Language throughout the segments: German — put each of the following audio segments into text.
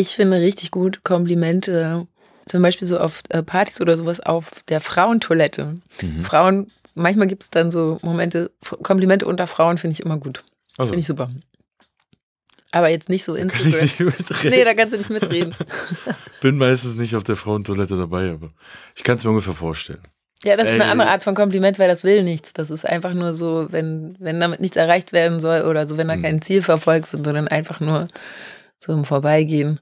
Ich finde richtig gut Komplimente, zum Beispiel so auf äh, Partys oder sowas auf der Frauentoilette. Mhm. Frauen, manchmal gibt es dann so Momente, Komplimente unter Frauen finde ich immer gut. Also, Finde ich super. Aber jetzt nicht so kann ich Instagram. nicht mitreden. Nee, da kannst du nicht mitreden. Bin meistens nicht auf der Frauentoilette dabei, aber ich kann es mir ungefähr vorstellen. Ja, das ist eine Ey. andere Art von Kompliment, weil das will nichts. Das ist einfach nur so, wenn, wenn damit nichts erreicht werden soll oder so, wenn da Mhm. kein Ziel verfolgt wird, sondern einfach nur so im Vorbeigehen.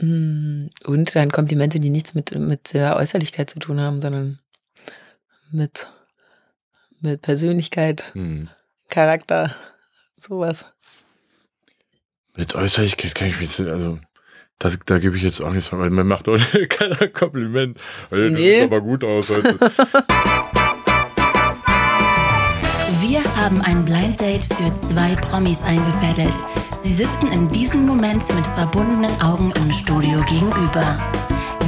Mm, Und dann Komplimente, die nichts mit, mit der Äußerlichkeit zu tun haben, sondern mit, mit Persönlichkeit, Hm. Charakter, sowas. Mit Äußerlichkeit kann ich mich, also, das, da gebe ich jetzt auch nichts von, weil mir macht auch keiner Kompliment. Weil Nee. siehst aber gut aus heute. Wir haben ein Blind Date für zwei Promis eingefädelt. Sie sitzen in diesem Moment mit verbundenen Augen im Studio gegenüber.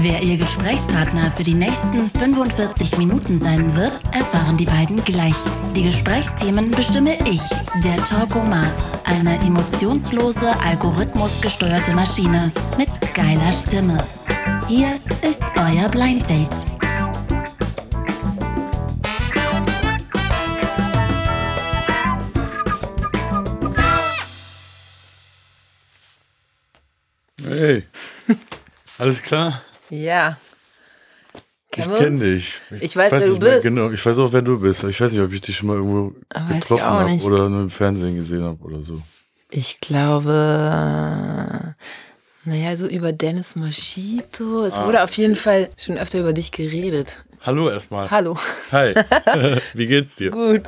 Wer ihr Gesprächspartner für die nächsten 45 Minuten sein wird, erfahren die beiden gleich. Die Gesprächsthemen bestimme ich, der Talkomat, eine emotionslose, algorithmusgesteuerte Maschine mit geiler Stimme. Hier ist euer Blind Date. Hey. Alles klar? Ja. Ich Kennen wir kenne dich. Ich weiß, wer nicht du mehr bist. Genau, ich weiß auch, wer du bist. Ich weiß nicht, ob ich dich schon mal irgendwo weiß ich getroffen habe oder nur im Fernsehen gesehen habe oder so. Ich glaube, naja, so über Dennis Moschito. Es Ah. wurde auf jeden Fall schon öfter über dich geredet. Hallo erstmal. Hallo. Hi. Wie geht's dir? Gut.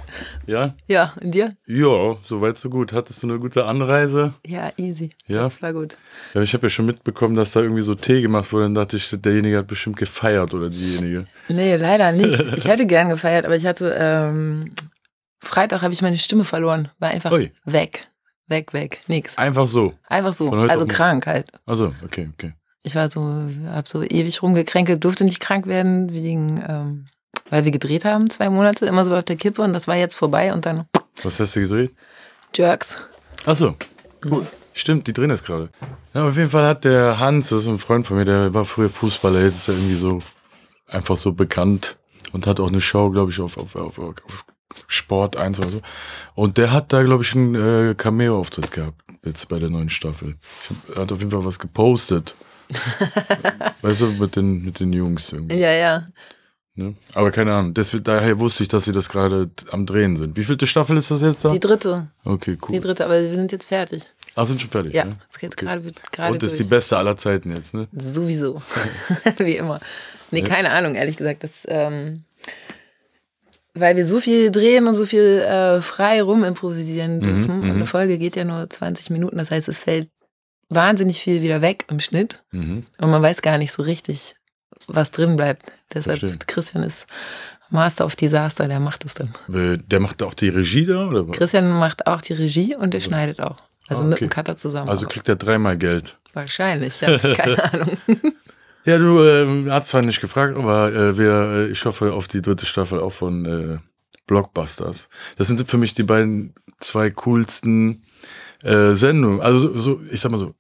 Ja? Ja, und dir? Ja, soweit so gut. Hattest du eine gute Anreise? Ja, easy. Ja? Das war gut. Ja, ich habe ja schon mitbekommen, dass da irgendwie so Tee gemacht wurde. Dann dachte ich, derjenige hat bestimmt gefeiert oder diejenige. Nee, leider nicht. Ich hätte gern gefeiert, aber ich hatte, ähm, Freitag habe ich meine Stimme verloren. War einfach Ui. weg. Weg, weg. Nix. Einfach so. Einfach so. Also krank halt. Also, okay, okay. Ich war so, hab so ewig rumgekränkelt, durfte nicht krank werden, wegen, ähm, weil wir gedreht haben, zwei Monate, immer so auf der Kippe und das war jetzt vorbei und dann Was hast du gedreht? Jerks. Achso, cool. Stimmt, die drehen das gerade. Ja, auf jeden Fall hat der Hans, das ist ein Freund von mir, der war früher Fußballer, jetzt ist er irgendwie so einfach so bekannt und hat auch eine Show, glaube ich, auf, auf, auf, auf Sport 1 oder so. Und der hat da, glaube ich, einen äh, Cameo-Auftritt gehabt, jetzt bei der neuen Staffel. Ich hab, er hat auf jeden Fall was gepostet. weißt du, mit den, mit den Jungs irgendwie. Ja, ja. Ne? Aber keine Ahnung, das, daher wusste ich, dass sie das gerade am Drehen sind. Wie vielte Staffel ist das jetzt da? Die dritte. Okay, cool. Die dritte, aber wir sind jetzt fertig. Ah, sind schon fertig. Ja, ne? es geht Okay. gerade gerade Und ist durch. die beste aller Zeiten jetzt, ne? Sowieso. Wie immer. Nee, Ja. keine Ahnung, ehrlich gesagt. Das, ähm, weil wir so viel drehen und so viel äh, frei rum improvisieren dürfen. Und mhm. eine Folge geht ja nur 20 Minuten. Das heißt, es fällt wahnsinnig viel wieder weg im Schnitt. Mhm. Und man weiß gar nicht so richtig, was drin bleibt. Deshalb, Verstehe. Christian ist Master of Disaster, der macht es dann. Äh, Der macht auch die Regie da, oder? was? Christian macht auch die Regie und der schneidet auch. Also Ah, mit okay. dem Cutter zusammen. Also kriegt er dreimal Geld. wahrscheinlich, ja. Keine Ahnung. Ja, du ähm, hast zwar nicht gefragt, aber äh, wir, äh, ich hoffe auf die dritte Staffel auch von äh, Blockbusters. Das sind für mich die beiden zwei coolsten äh, Sendungen. Also so, ich sag mal so,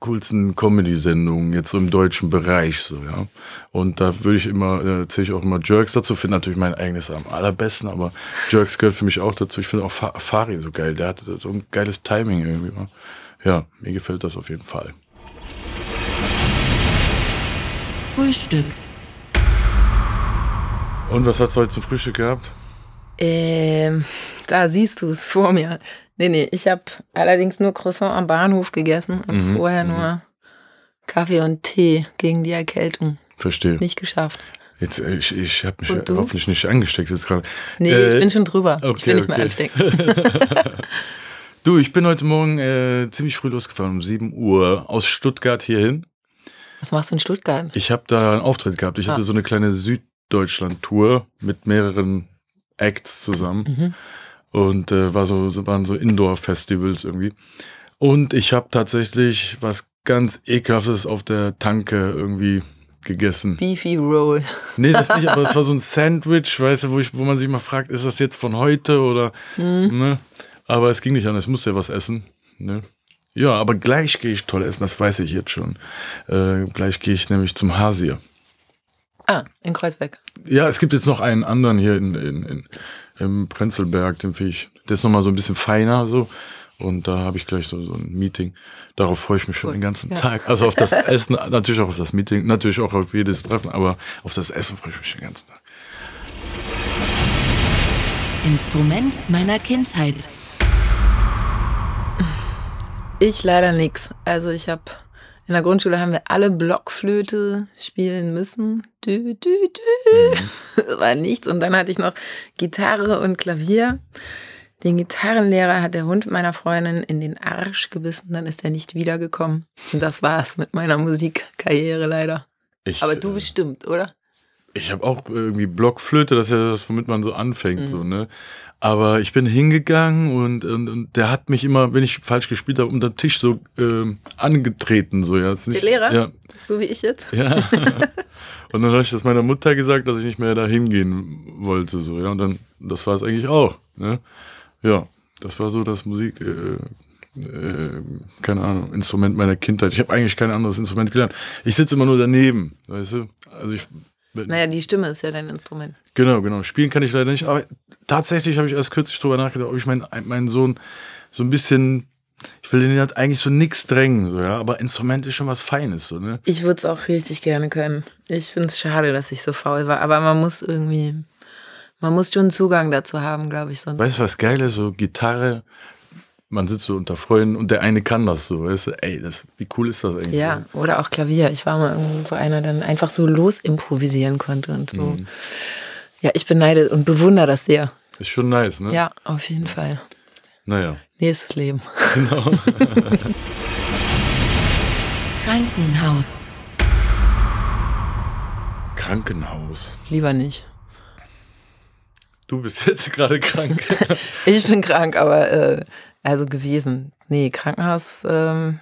coolsten Comedy-Sendungen jetzt so im deutschen Bereich so, ja. Und da würde ich immer, äh, zähle ich auch immer Jerks dazu, finde natürlich mein eigenes am allerbesten, aber Jerks gehört für mich auch dazu. Ich finde auch Fa Fari so geil, der hat so ein geiles Timing irgendwie. Ja. ja, mir gefällt das auf jeden Fall. Frühstück. Und was hast du heute zum Frühstück gehabt? Ähm, da siehst du es vor mir. Nee, nee, ich habe allerdings nur Croissant am Bahnhof gegessen und Mhm, vorher nur Kaffee und Tee gegen die Erkältung. Verstehe. Nicht geschafft. Jetzt, äh, ich, ich habe mich hoffentlich nicht angesteckt jetzt gerade. Nee, Äh, ich bin schon drüber. ich okay, will nicht mehr okay. anstecken. Du, ich bin heute Morgen äh, ziemlich früh losgefahren, um 7 Uhr, aus Stuttgart hierhin. Was machst du in Stuttgart? Ich habe da einen Auftritt gehabt. Ich Ah. hatte so eine kleine Süddeutschland-Tour mit mehreren Acts zusammen. Mhm. Und äh, war so, waren so Indoor-Festivals irgendwie. Und ich habe tatsächlich was ganz Ekelhaftes auf der Tanke irgendwie gegessen. Beefy Roll. Nee, das nicht, aber es war so ein Sandwich, weißt du, wo, ich, wo man sich mal fragt, ist das jetzt von heute oder, Mhm. ne? Aber es ging nicht an, es musste ja was essen, ne? Ja, aber gleich gehe ich toll essen, das weiß ich jetzt schon. Äh, gleich gehe ich nämlich zum Hasier. Ah, in Kreuzberg. Ja, es gibt jetzt noch einen anderen hier in, in, in im Prenzlberg, den finde ich, der ist nochmal so ein bisschen feiner so. Und da habe ich gleich so, so ein Meeting. Darauf freue ich mich schon Cool. den ganzen Ja. Tag. Also auf das Essen, natürlich auch auf das Meeting, natürlich auch auf jedes Treffen, aber auf das Essen freue ich mich den ganzen Tag. Instrument meiner Kindheit. Ich leider nix. Also ich habe in der Grundschule haben wir alle Blockflöte spielen müssen. Dü, dü, dü. Das war nichts. Und dann hatte ich noch Gitarre und Klavier. Den Gitarrenlehrer hat der Hund meiner Freundin in den Arsch gebissen, dann ist er nicht wiedergekommen. Und das war's mit meiner Musikkarriere leider. Ich, Aber du äh, bestimmt, oder? Ich habe auch irgendwie Blockflöte, das ist ja das, womit man so anfängt, Mhm. so, ne? Aber ich bin hingegangen und, und, und der hat mich immer, wenn ich falsch gespielt habe, unter den Tisch so ähm, angetreten, so, ja. Nicht, Der Lehrer? Ja, So wie ich jetzt? ja. und dann habe ich das meiner Mutter gesagt, dass ich nicht mehr da hingehen wollte, so, ja. Und dann, das war es eigentlich auch, ne? Ja, das war so das Musik, äh, äh, keine Ahnung, Instrument meiner Kindheit. Ich habe eigentlich kein anderes Instrument gelernt. Ich sitze immer nur daneben, weißt du? Also ich, Naja, die Stimme ist ja dein Instrument. Genau, genau. Spielen kann ich leider nicht. Aber tatsächlich habe ich erst kürzlich drüber nachgedacht, ob ich meinen, meinen Sohn so ein bisschen, ich will den halt eigentlich so nix drängen, so, ja. Aber Instrument ist schon was Feines, so, ne? Ich würde es auch richtig gerne können. Ich finde es schade, dass ich so faul war. Aber man muss irgendwie, man muss schon Zugang dazu haben, glaube ich. Sonst. Weißt du, was geil ist? So Gitarre, man sitzt so unter Freunden und der eine kann das so, weißt du? Ey, das, wie cool ist das eigentlich? Ja, oder auch Klavier. Ich war mal irgendwo, wo einer dann einfach so los improvisieren konnte und so. Mhm. Ja, ich beneide und bewundere das sehr. Ist schon nice, ne? Ja, auf jeden Fall. Naja, Nächstes Leben. genau. Krankenhaus. Krankenhaus. Lieber nicht. Du bist jetzt gerade krank. Ich bin krank, aber äh, also gewesen. Nee, Krankenhaus, ähm,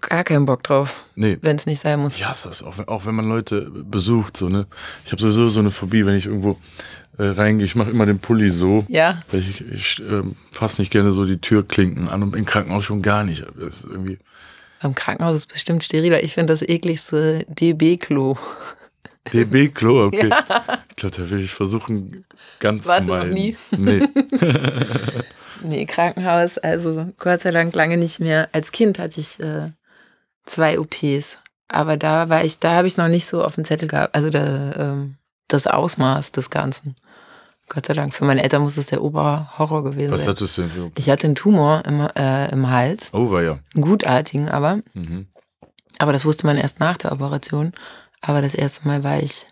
gar keinen Bock drauf, nee. wenn es nicht sein muss. Ich hasse das, auch wenn, auch wenn man Leute besucht, so, ne? Ich habe sowieso so eine Phobie, wenn ich irgendwo äh, reingehe. Ich mache immer den Pulli so. Ja, Weil ich, ich ähm, fasse nicht gerne so die Türklinken an und im Krankenhaus schon gar nicht. Das ist irgendwie. beim Krankenhaus ist bestimmt steriler. Ich finde das ekligste DB-Klo. DB-Klo, okay. Ich glaube, da will ich versuchen, ganz Warst zu du noch nie? Nee. Nee, Krankenhaus, also Gott sei Dank lange nicht mehr. Als Kind hatte ich äh, zwei OPs. Aber da war ich, da habe ich noch nicht so auf dem Zettel gehabt. Also der, ähm, das Ausmaß des Ganzen. Gott sei Dank. Für meine Eltern muss es der Oberhorror gewesen Was sein. hattest du denn für. Ich hatte einen Tumor im, äh, im Hals, Oh, war ja. einen gutartigen aber. Mhm. Aber das wusste man erst nach der Operation. Aber das erste Mal war ich,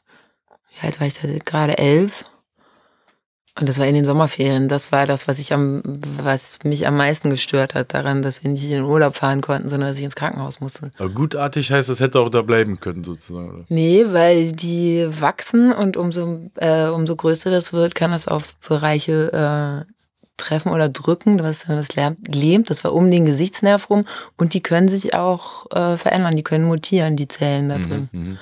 wie alt war ich da? Gerade elf. Und das war in den Sommerferien. Das war das, was ich am, was mich am meisten gestört hat daran, dass wir nicht in den Urlaub fahren konnten, sondern dass ich ins Krankenhaus musste. Aber gutartig heißt, das hätte auch da bleiben können, sozusagen. Oder? Nee, weil die wachsen und umso, äh, umso größer das wird, kann das auf Bereiche äh, treffen oder drücken, was dann was lähmt. Das war um den Gesichtsnerv rum und die können sich auch äh, verändern, die können mutieren, die Zellen da drin. Mhm. Mhm.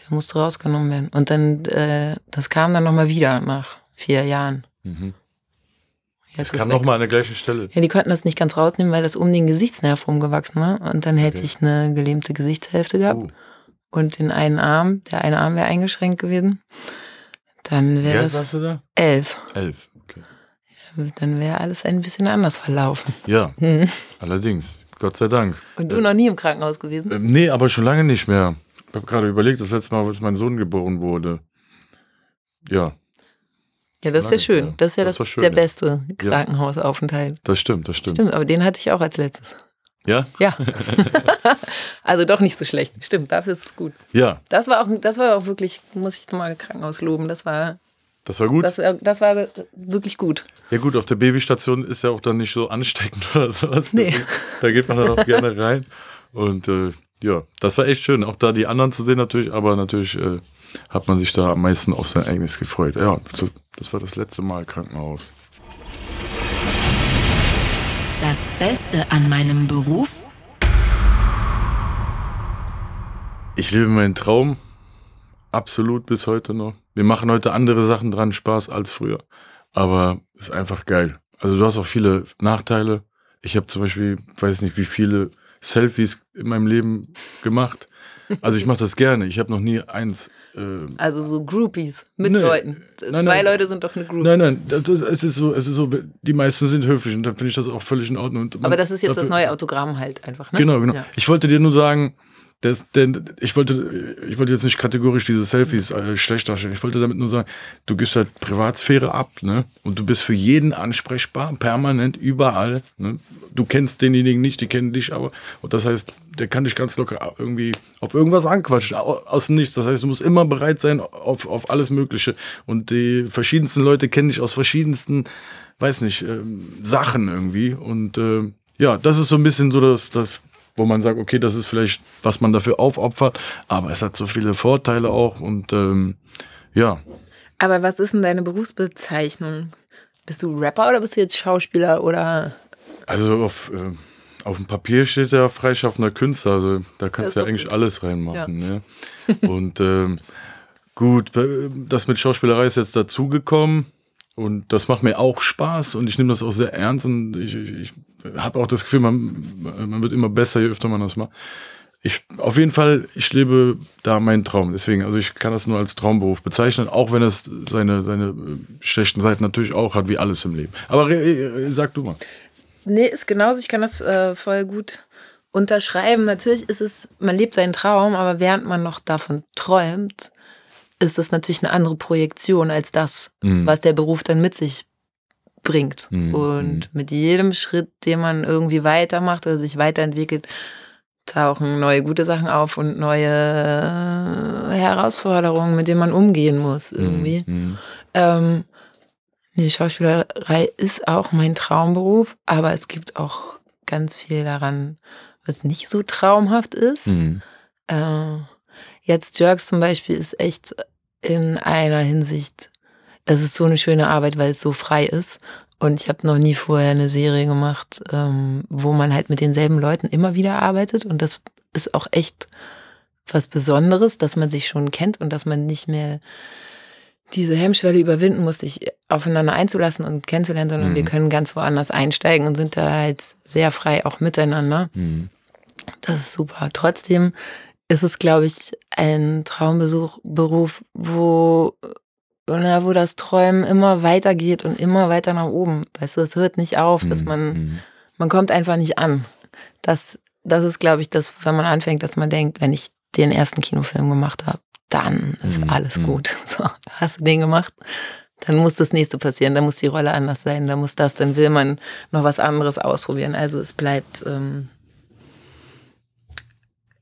Der musste rausgenommen werden. Und dann, äh, das kam dann nochmal wieder nach vier Jahren. Mhm. Jetzt Das kam nochmal an der gleichen Stelle. Ja, die konnten das nicht ganz rausnehmen, weil das um den Gesichtsnerv rumgewachsen war. Und dann hätte Okay. ich eine gelähmte Gesichtshälfte gehabt. Oh. Und den einen Arm, der eine Arm wäre eingeschränkt gewesen. Dann wäre das warst du da? elf. Elf. Okay. Dann wäre alles ein bisschen anders verlaufen. Ja, Hm. allerdings. Gott sei Dank. Und du noch nie im Krankenhaus gewesen? Ähm, nee, aber schon lange nicht mehr. Ich habe gerade überlegt, das letzte Mal, als mein Sohn geboren wurde. Ja, Ja, das ist ja schön. ja. Das ist ja Das das schön, der ja. beste Krankenhausaufenthalt. das stimmt, das stimmt. Stimmt, aber den hatte ich auch als letztes. Ja? Ja. also doch nicht so schlecht. Stimmt, dafür ist es gut. Ja, Das war auch, das war auch wirklich, muss ich mal Krankenhaus loben. Das war, das war gut. das war, das war wirklich gut. ja gut, auf der Babystation ist ja auch dann nicht so ansteckend oder sowas. Nee. Deswegen, Da geht man dann auch gerne rein. Und äh, ja, das war echt schön. Auch da die anderen zu sehen natürlich, aber natürlich äh, hat man sich da am meisten auf sein eigenes gefreut. Ja, das war das letzte Mal Krankenhaus. Das Beste an meinem Beruf? Ich lebe meinen Traum absolut bis heute noch. Wir machen heute andere Sachen dran Spaß als früher. Aber ist einfach geil. Also du hast auch viele Nachteile. ich habe zum Beispiel, weiß nicht, wie viele Selfies in meinem Leben gemacht. Also ich mache das gerne. Ich habe noch nie eins. Äh, Also so Groupies mit Nee. Leuten. Nein, Zwei nein. Leute sind doch eine Group. nein, nein, das, das- es ist so, es ist so, die meisten sind höflich und dann finde ich das auch völlig in Ordnung. Man- Aber das ist jetzt das dafür- neue Autogramm halt einfach, ne? Genau, genau. Ja. Ich wollte dir nur sagen, dass, denn ich wollte, ich wollte jetzt nicht kategorisch diese Selfies äh, schlecht darstellen. Ich wollte damit nur sagen, du gibst halt Privatsphäre ab, ne? Und du bist für jeden ansprechbar, permanent, überall. Ne? Du kennst denjenigen nicht, die kennen dich aber. Und das heißt, der kann dich ganz locker irgendwie auf irgendwas anquatschen, au- aus Nichts. Das heißt, du musst immer bereit sein auf, auf alles Mögliche. Und die verschiedensten Leute kennen dich aus verschiedensten, weiß nicht, ähm, Sachen irgendwie. Und äh, ja, das ist so ein bisschen so das, das, wo man sagt, okay, das ist vielleicht, was man dafür aufopfert, aber es hat so viele Vorteile auch und ähm, ja, Aber was ist denn deine Berufsbezeichnung? Bist du Rapper oder bist du jetzt Schauspieler oder also auf, äh, auf dem Papier steht ja freischaffender Künstler, also da kannst du ja eigentlich gut. alles reinmachen. Ne? Und ähm, gut, be- das mit Schauspielerei ist jetzt dazugekommen und das macht mir auch Spaß und ich nehme das auch sehr ernst und ich, ich, ich habe auch das Gefühl, man, man wird immer besser, je öfter man das macht. Ich, auf jeden Fall, ich lebe da meinen Traum. Deswegen, also ich kann das nur als Traumberuf bezeichnen, auch wenn es seine, seine schlechten Seiten natürlich auch hat, wie alles im Leben. Aber sag du mal. Nee, ist genauso. Ich kann das äh, voll gut unterschreiben. Natürlich ist es, man lebt seinen Traum, aber während man noch davon träumt, ist das natürlich eine andere Projektion als das, Mhm. was der Beruf dann mit sich bringt. Mhm. Und mit jedem Schritt, den man irgendwie weitermacht oder sich weiterentwickelt, tauchen neue gute Sachen auf und neue äh, Herausforderungen, mit denen man umgehen muss irgendwie. Mhm. Ähm, nee, Schauspielerei ist auch mein Traumberuf, aber es gibt auch ganz viel daran, was nicht so traumhaft ist. Mhm. Äh, jetzt Jerks zum Beispiel ist echt in einer Hinsicht, es ist so eine schöne Arbeit, weil es so frei ist. Und ich habe noch nie vorher eine Serie gemacht, ähm, wo man halt mit denselben Leuten immer wieder arbeitet. Und das ist auch echt was Besonderes, dass man sich schon kennt und dass man nicht mehr diese Hemmschwelle überwinden muss, sich aufeinander einzulassen und kennenzulernen, sondern Mhm. wir können ganz woanders einsteigen und sind da halt sehr frei auch miteinander. Mhm. Das ist super. Trotzdem ist es, glaube ich, ein Traumbesuch, Beruf, wo, na, wo das Träumen immer weitergeht und immer weiter nach oben. Weißt du, es hört nicht auf, dass man, Mhm. man kommt einfach nicht an. Das, das ist, glaube ich, das, wenn man anfängt, dass man denkt, wenn ich den ersten Kinofilm gemacht habe, dann ist Mhm, alles mhm. gut. So, hast du den gemacht? Dann muss das nächste passieren, dann muss die Rolle anders sein, dann muss das, dann will man noch was anderes ausprobieren. Also es bleibt, ähm,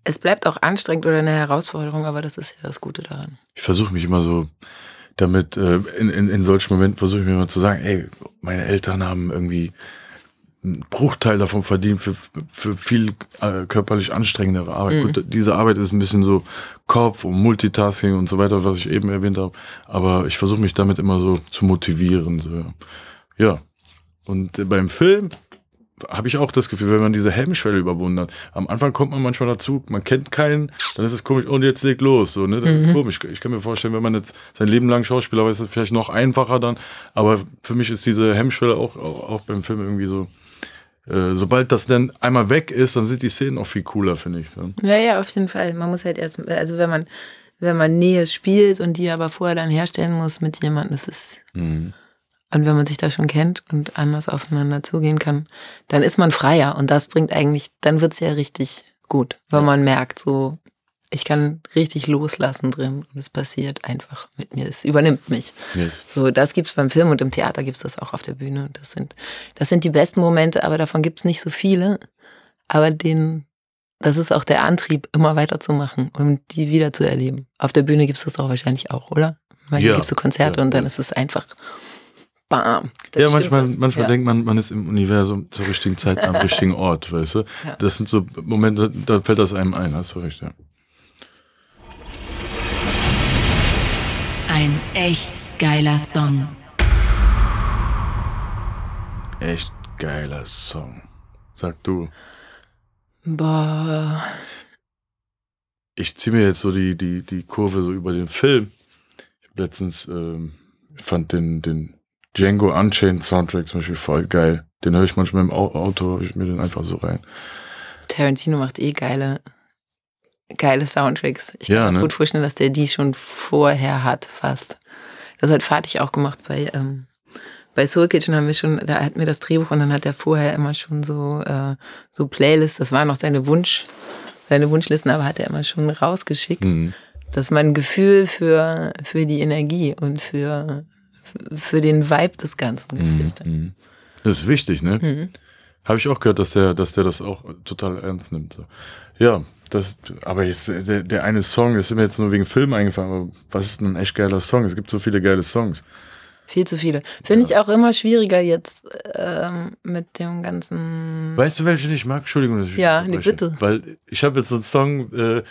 es bleibt auch anstrengend oder eine Herausforderung, aber das ist ja das Gute daran. Ich versuche mich immer so damit, äh, in, in, in solchen Momenten versuche ich mir immer zu sagen, ey, meine Eltern haben irgendwie einen Bruchteil davon verdient für, für viel äh, körperlich anstrengendere Arbeit. Gut, diese Arbeit ist ein bisschen so Kopf und Multitasking und so weiter, was ich eben erwähnt habe. Aber ich versuche mich damit immer so zu motivieren. So, ja. Und beim Film habe ich auch das Gefühl, wenn man diese Hemmschwelle überwunden hat. Am Anfang kommt man manchmal dazu, man kennt keinen, dann ist es komisch, und jetzt leg los. So, ne? Das ist komisch. Ich kann mir vorstellen, wenn man jetzt sein Leben lang Schauspieler war, ist es vielleicht noch einfacher dann. Aber für mich ist diese Hemmschwelle auch, auch, auch beim Film irgendwie so. Äh, sobald das dann einmal weg ist, dann sind die Szenen auch viel cooler, finde ich. Ne? Ja, ja, auf jeden Fall. Man muss halt erst, also wenn man, wenn man Nähe spielt und die aber vorher dann herstellen muss mit jemandem, das ist, Mhm. Und wenn man sich da schon kennt und anders aufeinander zugehen kann, dann ist man freier und das bringt eigentlich, dann wird's ja richtig gut, weil man merkt, so, ich kann richtig loslassen drin und es passiert einfach mit mir, es übernimmt mich. Yes. So, das gibt's beim Film und im Theater gibt's das auch auf der Bühne. Und das sind, das sind die besten Momente, aber davon gibt's nicht so viele. Aber den, das ist auch der Antrieb, immer weiterzumachen und die wieder zu erleben. Auf der Bühne gibt's das auch wahrscheinlich auch, oder? Weil hier Ja, gibt's so Konzerte ja, und dann ja. ist es einfach bam. Ja, manchmal, was. manchmal ja. denkt man, man ist im Universum zur richtigen Zeit am richtigen Ort, weißt du? Ja. Das sind so Momente, da fällt das einem ein, hast du recht, ja. Ein echt geiler Song. Echt geiler Song. Sag du. Boah. Ich ziehe mir jetzt so die, die, die Kurve so über den Film. Ich habe letztens, ähm, fand den, den Django Unchained Soundtrack zum Beispiel voll geil. Den höre ich manchmal im Auto, höre ich mir den einfach so rein. Tarantino macht eh geile, geile Soundtracks. Ich kann Ja, mir ne? gut vorstellen, dass der die schon vorher hat, fast. Das hat Fatih auch gemacht bei, ähm, bei Soul Kitchen haben wir schon, da hatten wir das Drehbuch und dann hat er vorher immer schon so, äh, so Playlists, das waren noch seine Wunsch, seine Wunschlisten, aber hat er immer schon rausgeschickt, Mhm. dass man ein Gefühl für, für die Energie und für, für den Vibe des Ganzen gekriegt hat. Mhm. Das ist wichtig, ne? Mhm. Habe ich auch gehört, dass der, dass der das auch total ernst nimmt. Ja, das, aber jetzt, äh, der, der eine Song, das ist mir jetzt nur wegen Film eingefallen, aber was ist denn ein echt geiler Song? Es gibt so viele geile Songs. Viel zu viele. Finde ich auch immer schwieriger jetzt ähm, mit dem ganzen. Weißt du, welchen ich mag? Entschuldigung, dass ich Ja, nee, bitte. Weil ich habe jetzt so einen Song, äh,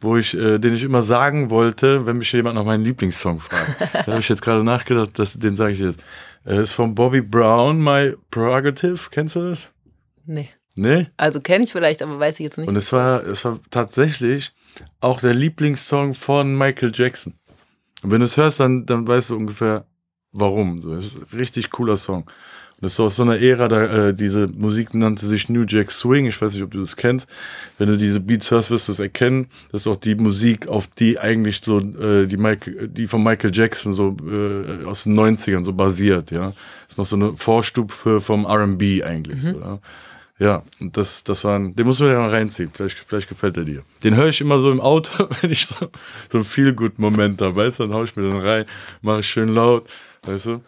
wo ich, äh, den ich immer sagen wollte, wenn mich jemand nach meinem Lieblingssong fragt. da habe ich jetzt gerade nachgedacht, dass, den sage ich jetzt. Äh, ist von Bobby Brown, My Prerogative. Kennst du das? Nee. Nee? Also kenne ich vielleicht, aber weiß ich jetzt nicht. Und es war, es war tatsächlich auch der Lieblingssong von Michael Jackson. Und wenn du es hörst, dann, dann weißt du ungefähr, warum. So, es ist ein richtig cooler Song. Das ist aus so einer Ära, da, äh, diese Musik nannte sich New Jack Swing. Ich weiß nicht, ob du das kennst. Wenn du diese Beats hörst, wirst du es erkennen. Das ist auch die Musik, auf die eigentlich so äh, die, Michael, die von Michael Jackson so äh, aus den 90ern so basiert, ja. ist noch so eine Vorstufe vom R&B eigentlich. So, ja. Ja, und das, das war ein, den muss man ja mal reinziehen. Vielleicht, vielleicht gefällt er dir. Den höre ich immer so im Auto, wenn ich so, so einen Feel-Good-Moment habe, weißt du, dann hau ich mir den rein, mache ich schön laut, weißt du?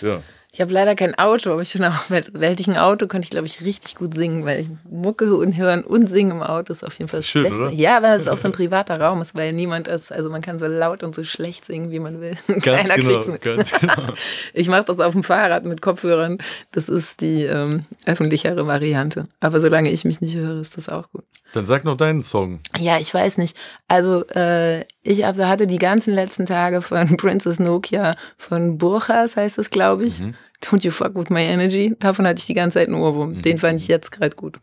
Ja. Ich habe leider kein Auto, aber ich finde auch, hätte ich ein Auto, könnte ich, glaube ich, richtig gut singen, weil ich Mucke und hören und singen im Auto ist auf jeden Fall das Schön, Beste. oder? Ja, weil es auch so ein privater Raum ist, weil niemand ist, also man kann so laut und so schlecht singen, wie man will. Ganz Keiner genau, mit. ganz genau. Ich mache das auf dem Fahrrad mit Kopfhörern. Das ist die ähm, öffentlichere Variante. Aber solange ich mich nicht höre, ist das auch gut. Dann sag noch deinen Song. Ja, ich weiß nicht. Also äh, ich hab- hatte die ganzen letzten Tage von Princess Nokia, von Burchas heißt es, glaube ich. Don't you fuck with my energy. Davon hatte ich die ganze Zeit einen Ohrwurm. Den fand ich jetzt gerade gut.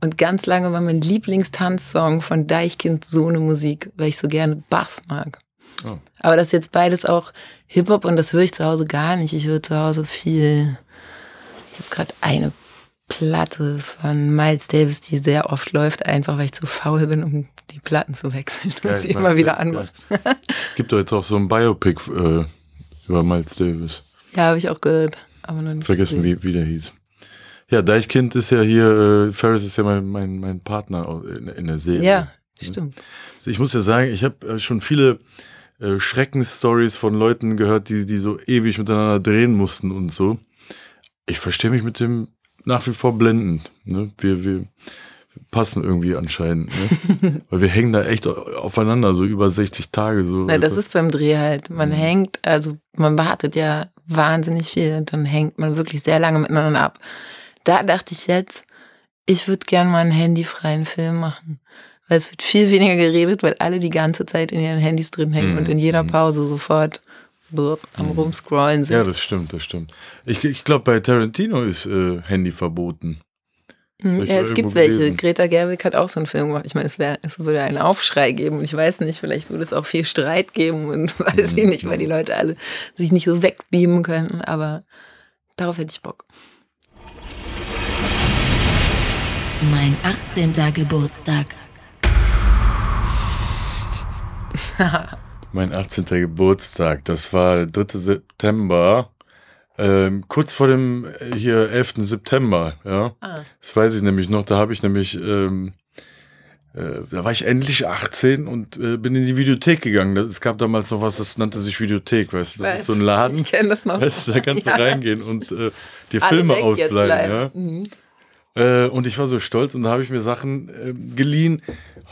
Und ganz lange war mein Lieblingstanzsong von Deichkind so eine Musik, weil ich so gerne Bass mag. Oh. Aber das ist jetzt beides auch Hip-Hop und das höre ich zu Hause gar nicht. Ich höre zu Hause viel. Ich habe gerade eine Platte von Miles Davis, die sehr oft läuft, einfach weil ich zu faul bin, um die Platten zu wechseln und Geil, sie immer wieder Davis, anmache. geil. Es gibt doch jetzt auch so ein Biopic äh, über Miles Davis. Ja, habe ich auch gehört, aber noch nicht. Vergessen, gesehen. wie, wie der hieß. Ja, Deichkind ist ja hier, äh, Ferris ist ja mein, mein, mein Partner in, in der Serie. Ja, stimmt. Ich muss ja sagen, ich habe äh, schon viele äh, Schreckensstories von Leuten gehört, die, die so ewig miteinander drehen mussten und so. Ich verstehe mich mit dem nach wie vor blendend. Ne? Wir, wir passen irgendwie anscheinend. Ne? Weil wir hängen da echt aufeinander, so über 60 Tage. So. Na, das ist beim Dreh halt. Man Mhm. hängt, also man wartet ja wahnsinnig viel und dann hängt man wirklich sehr lange miteinander ab. Da dachte ich jetzt, ich würde gern mal einen handyfreien Film machen. Weil es wird viel weniger geredet, weil alle die ganze Zeit in ihren Handys drin hängen Mhm. und in jeder Pause sofort blub, am rumscrollen sind. ja, das stimmt, das stimmt. Ich, ich glaube, bei Tarantino ist äh, Handy verboten. Mhm, ich Ja, es gibt welche. gelesen. Greta Gerwig hat auch so einen Film gemacht. Ich meine, es, wär, es würde einen Aufschrei geben. Und ich weiß nicht, vielleicht würde es auch viel Streit geben und weiß Mhm, ich nicht, weil die Leute alle sich nicht so wegbeamen können. Aber darauf hätte ich Bock. Mein 18. Geburtstag. Mein 18. Geburtstag, das war der 3. September, ähm, kurz vor dem äh, hier 11. September, ja. Ah. Das weiß ich nämlich noch, da habe ich nämlich, ähm, äh, da war ich endlich 18 und äh, bin in die Videothek gegangen. Es gab damals noch was, das nannte sich Videothek, weißt du, das ist so ein Laden. Ich kenne das noch. Weißt da kannst Ja. du reingehen und äh, dir Alle Filme ausleihen, ja. Mhm. Äh, und ich war so stolz und da habe ich mir Sachen ähm, geliehen.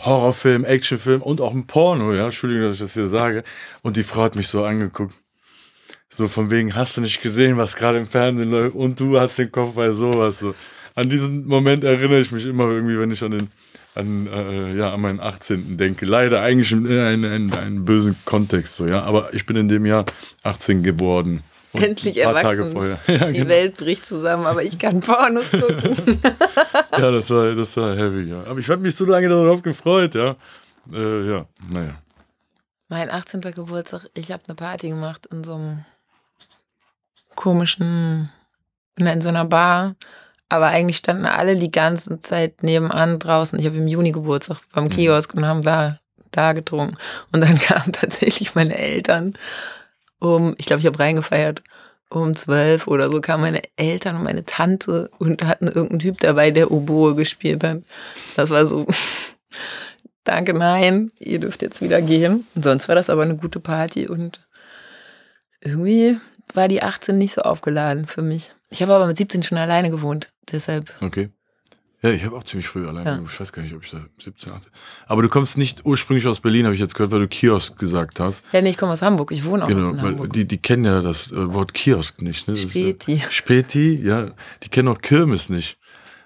Horrorfilm, Actionfilm und auch ein Porno, ja. Entschuldigung, dass ich das hier sage. Und die Frau hat mich so angeguckt. So von wegen, hast du nicht gesehen, was gerade im Fernsehen läuft und du hast den Kopf bei sowas. So. An diesen Moment erinnere ich mich immer irgendwie, wenn ich an den, an, äh, ja, an meinen 18. denke. Leider eigentlich in einen, einen, einen bösen Kontext, so, ja. Aber ich bin in dem Jahr 18 geworden. Und Endlich erwachsen. Ja, Die genau. Welt bricht zusammen, aber ich kann Pornos gucken. Ja, das war, das war heavy, ja. Aber ich habe mich so lange darauf gefreut, ja. Äh, ja, naja. mein 18. Geburtstag, ich habe eine Party gemacht in so einem komischen, in so einer Bar. Aber eigentlich standen alle die ganze Zeit nebenan draußen. Ich habe im Juni Geburtstag beim Kiosk und haben da, da getrunken. Und dann kamen tatsächlich meine Eltern um, ich glaube, ich habe reingefeiert, um zwölf oder so kamen meine Eltern und meine Tante und hatten irgendeinen Typ dabei, der Oboe gespielt hat. Das war so, danke, nein, ihr dürft jetzt wieder gehen. Und sonst war das aber eine gute Party und irgendwie war die 18 nicht so aufgeladen für mich. Ich habe aber mit 17 schon alleine gewohnt, deshalb. Okay. Ja, ich habe auch ziemlich früh alleine. Ja. Ich weiß gar nicht, ob ich da 17, 18. Aber du kommst nicht ursprünglich aus Berlin, habe ich jetzt gehört, weil du Kiosk gesagt hast. Ja, nee, ich komme aus Hamburg. Ich wohne auch Genau, in weil Hamburg. die, die kennen ja das äh, Wort Kiosk nicht. Ne? Das ist, äh, Späti. Späti, ja. Die kennen auch Kirmes nicht.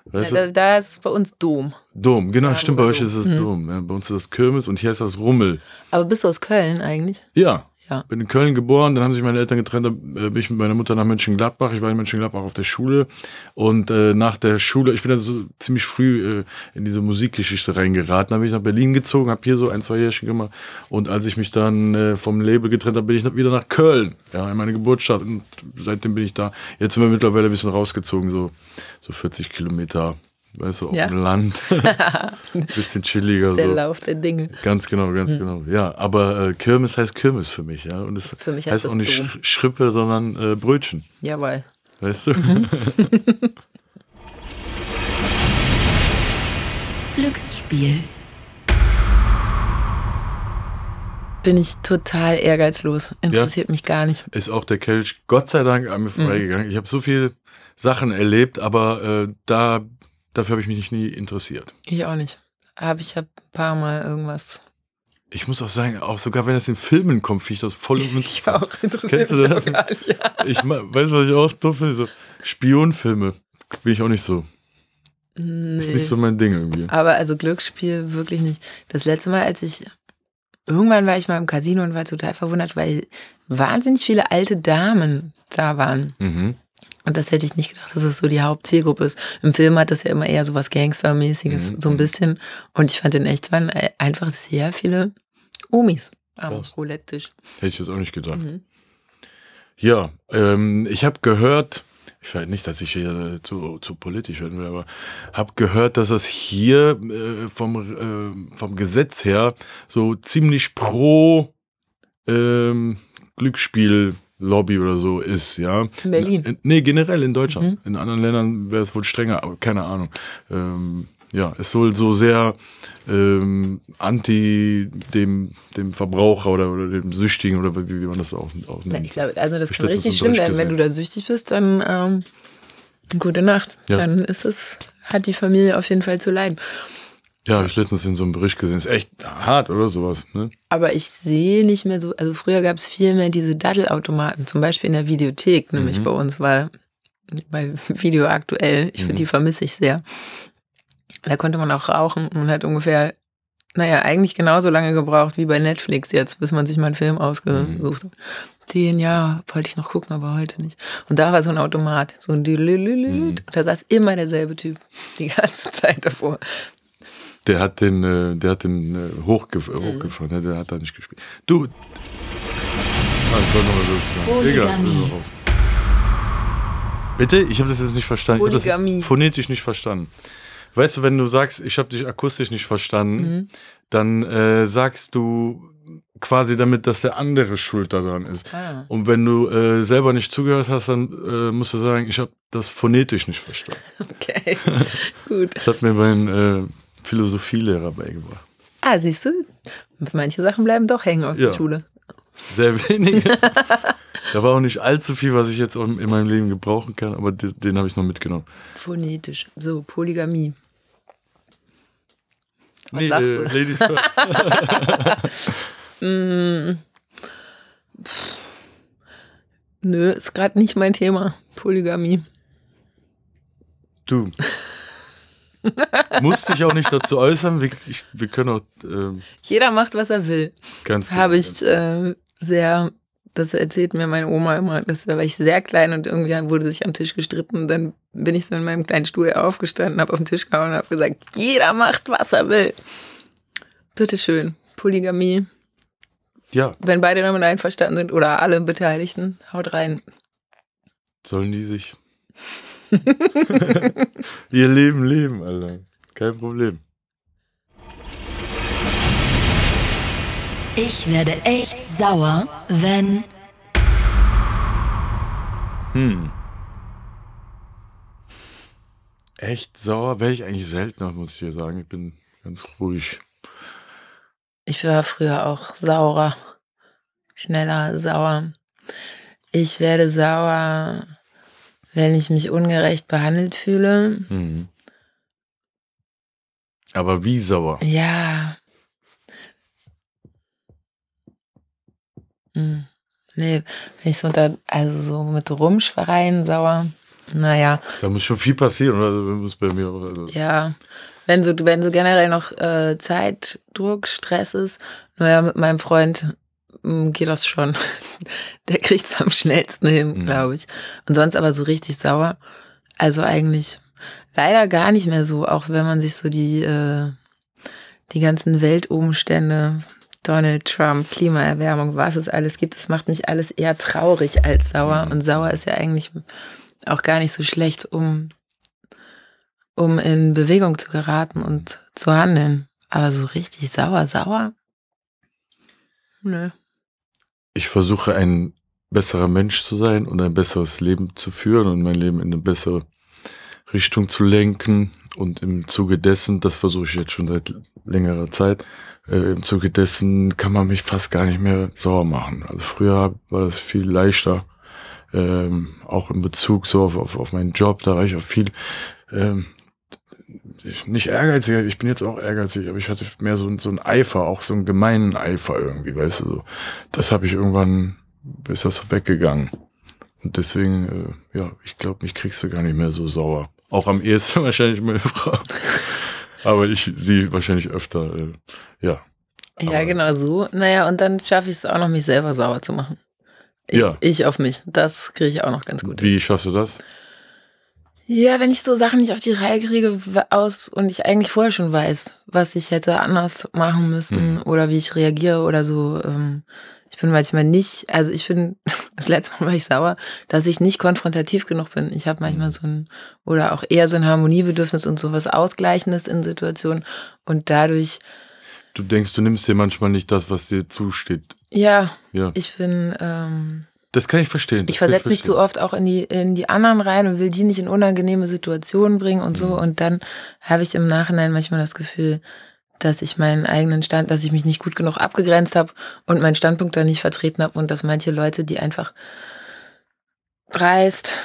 Weißt Ja, da, da ist bei uns Dom. Dom, genau, Ja, stimmt, bei euch Dom. ist es Dom. Ja, bei uns ist das Kirmes und hier ist das Rummel. Aber bist du aus Köln eigentlich? Ja. Ja. Bin in Köln geboren, dann haben sich meine Eltern getrennt, dann äh, bin ich mit meiner Mutter nach Mönchengladbach. Ich war in Mönchengladbach auf der Schule und äh, nach der Schule, ich bin dann so ziemlich früh äh, in diese Musikgeschichte reingeraten. Dann bin ich nach Berlin gezogen, habe hier so ein, zwei Jährchen gemacht und als ich mich dann äh, vom Label getrennt habe, bin ich wieder nach Köln, ja, in meine Geburtsstadt und seitdem bin ich da. Jetzt sind wir mittlerweile ein bisschen rausgezogen, so, so 40 Kilometer, weißt du, auf Ja. dem Land. bisschen chilliger Der so. Lauf der Dinge. Ganz genau, ganz genau. Ja, aber äh, Kirmes heißt Kirmes für mich, ja. Und es Für mich heißt heißt das auch nicht. Sch Schrippe, sondern äh, Brötchen. Jawohl. Weißt du? Mhm. Glücksspiel. Bin ich total ehrgeizlos. Interessiert mich gar nicht. Ist auch der Kelch Gott sei Dank Mhm. an mir vorbeigegangen. Ich habe so viel Sachen erlebt, aber äh, da dafür habe ich mich nie interessiert. Ich auch nicht. Aber ich habe ein paar Mal irgendwas. Ich muss auch sagen, auch sogar wenn das in Filmen kommt, finde ich das voll Ich uninteressant. auch. Interessiert Kennst du das? gar. Ja. Ich weiß, was ich auch doof finde, so Spionfilme bin ich auch nicht so. Nee. Ist nicht so mein Ding irgendwie. Aber also Glücksspiel wirklich nicht. Das letzte Mal, als ich irgendwann war ich mal im Casino und war total verwundert, weil wahnsinnig viele alte Damen da waren. Mhm. Und das hätte ich nicht gedacht, dass das so die Hauptzielgruppe ist. Im Film hat das ja immer eher so was Gangstermäßiges, Mhm, so ein mhm. bisschen. Und ich fand in echt waren einfach sehr viele Omis am. Roulette-Tisch. Hätte ich jetzt auch nicht gedacht. Mhm. Ja, ähm, ich habe gehört, ich weiß nicht, dass ich hier zu, zu politisch werden will, aber habe gehört, dass das hier äh, vom, äh, vom Gesetz her so ziemlich pro ähm, Glücksspiel-Lobby oder so ist, ja. In Berlin? Nee, generell in Deutschland. In anderen Ländern wäre es wohl strenger, aber keine Ahnung. Ähm, ja, es soll so sehr ähm, anti dem, dem Verbraucher oder, oder dem Süchtigen oder wie, wie man das auch, auch Ja, nennt. ich glaube, also das kann richtig schlimm werden. Wenn du da süchtig bist, dann ähm, gute Nacht. Ja. Dann ist es, hat die Familie auf jeden Fall zu leiden. Ja, hab ich letztens in so einem Bericht gesehen. Ist echt hart oder sowas. Ne? Aber ich sehe nicht mehr so, also früher gab es viel mehr diese Daddelautomaten, zum Beispiel in der Videothek, nämlich Mhm. bei uns, weil bei Video aktuell, ich finde, Mhm. die vermisse ich sehr. Da konnte man auch rauchen und hat ungefähr, naja, eigentlich genauso lange gebraucht wie bei Netflix jetzt, bis man sich mal einen Film ausgesucht hat. Den, ja, wollte ich noch gucken, aber heute nicht. Und da war so ein Automat, so ein. Mhm. Und da saß immer derselbe Typ, die ganze Zeit davor. Der hat den, äh, der hat den äh, hochgef Mhm. hochgefahren, ne? der hat da nicht gespielt. Du. Ah, ich. Egal, raus. Bitte? Ich habe das jetzt nicht verstanden. Polygamie. phonetisch nicht verstanden. Weißt du, wenn du sagst, ich habe dich akustisch nicht verstanden, Mhm. dann äh, sagst du quasi damit, dass der andere schuld daran ist. Ah. Und wenn du äh, selber nicht zugehört hast, dann äh, musst du sagen, ich habe das phonetisch nicht verstanden. Okay, gut. Das hat mir mein äh, Philosophielehrer beigebracht. Ah, siehst du, manche Sachen bleiben doch hängen aus Ja. der Schule. Sehr wenige. da war auch nicht allzu viel, was ich jetzt in meinem Leben gebrauchen kann, aber den, den habe ich noch mitgenommen. Phonetisch. So, Polygamie. Was nee, äh? Ladies first. Nö, ist gerade nicht mein Thema. Polygamie. Du. Musst dich auch nicht dazu äußern. Wir, ich, wir können auch ähm, Jeder macht, was er will. ganz genau. Habe ich äh, sehr, das erzählt mir meine Oma immer, das war ich sehr klein und irgendwie wurde sich am Tisch gestritten. Dann bin ich so in meinem kleinen Stuhl aufgestanden, habe auf den Tisch gehauen und habe gesagt, jeder macht, was er will. Bitteschön. Polygamie. Ja, Wenn beide damit einverstanden sind oder alle Beteiligten, haut rein. Sollen die sich ihr Leben leben, Alter. Kein Problem. Ich werde echt sauer, wenn. Hm. Echt sauer wäre ich eigentlich seltener, muss ich dir sagen. Ich bin ganz ruhig. Ich war früher auch saurer. Schneller sauer. Ich werde sauer, wenn ich mich ungerecht behandelt fühle. Mhm. Aber wie sauer? Ja. Hm. Nee, wenn ich so unter, also so mit Rumschwereien sauer, naja. Da muss schon viel passieren, oder? Muss bei mir auch, also. Ja. Wenn so, wenn so generell noch äh, Zeitdruck, Stress ist, naja, mit meinem Freund geht das schon. Der kriegt es am schnellsten hin, Mhm. glaube ich. Und sonst aber so richtig sauer. Also eigentlich leider gar nicht mehr so, auch wenn man sich so die, äh, die ganzen Weltumstände, Donald Trump, Klimaerwärmung, was es alles gibt, das macht mich alles eher traurig als sauer. Mhm. Und sauer ist ja eigentlich auch gar nicht so schlecht, um, um in Bewegung zu geraten und zu handeln. Aber so richtig sauer, sauer? Nö. Ich versuche ein besserer Mensch zu sein und ein besseres Leben zu führen und mein Leben in eine bessere Richtung zu lenken. Und im Zuge dessen, das versuche ich jetzt schon seit längerer Zeit, äh, im Zuge dessen kann man mich fast gar nicht mehr sauer machen. Also früher war das viel leichter, ähm, auch in Bezug so auf, auf, auf meinen Job, da war ich auch viel ähm, ich- nicht ehrgeizig, ich bin jetzt auch ehrgeizig, aber ich hatte mehr so, so einen Eifer, auch so einen gemeinen Eifer irgendwie, weißt du, so. Das habe ich irgendwann, ist das weggegangen. Und deswegen, äh, ja, ich glaube, mich kriegst du gar nicht mehr so sauer. Auch am ehesten wahrscheinlich meine Frau. Aber ich sie wahrscheinlich öfter, äh, ja. Ja, Aber- genau so. Naja, und dann schaffe ich es auch noch, mich selber sauer zu machen. Ich, Ja. ich auf mich. Das kriege ich auch noch ganz gut. Wie schaffst du das? Ja, wenn ich so Sachen nicht auf die Reihe kriege aus und ich eigentlich vorher schon weiß, was ich hätte anders machen müssen Mhm. oder wie ich reagiere oder so. Ähm, ich bin manchmal nicht, also ich bin, das letzte Mal war ich sauer, dass ich nicht konfrontativ genug bin. Ich habe manchmal so ein, oder auch eher so ein Harmoniebedürfnis und sowas Ausgleichendes in Situationen und dadurch, Du denkst, du nimmst dir manchmal nicht das, was dir zusteht. ja, Ja, ich bin, ähm, das kann ich verstehen. Ich versetze mich zu oft auch in die, in die anderen rein und will die nicht in unangenehme Situationen bringen und so. Mhm. Und dann habe ich im Nachhinein manchmal das Gefühl, dass ich meinen eigenen Stand, dass ich mich nicht gut genug abgegrenzt habe und meinen Standpunkt da nicht vertreten habe und dass manche Leute, die einfach dreist,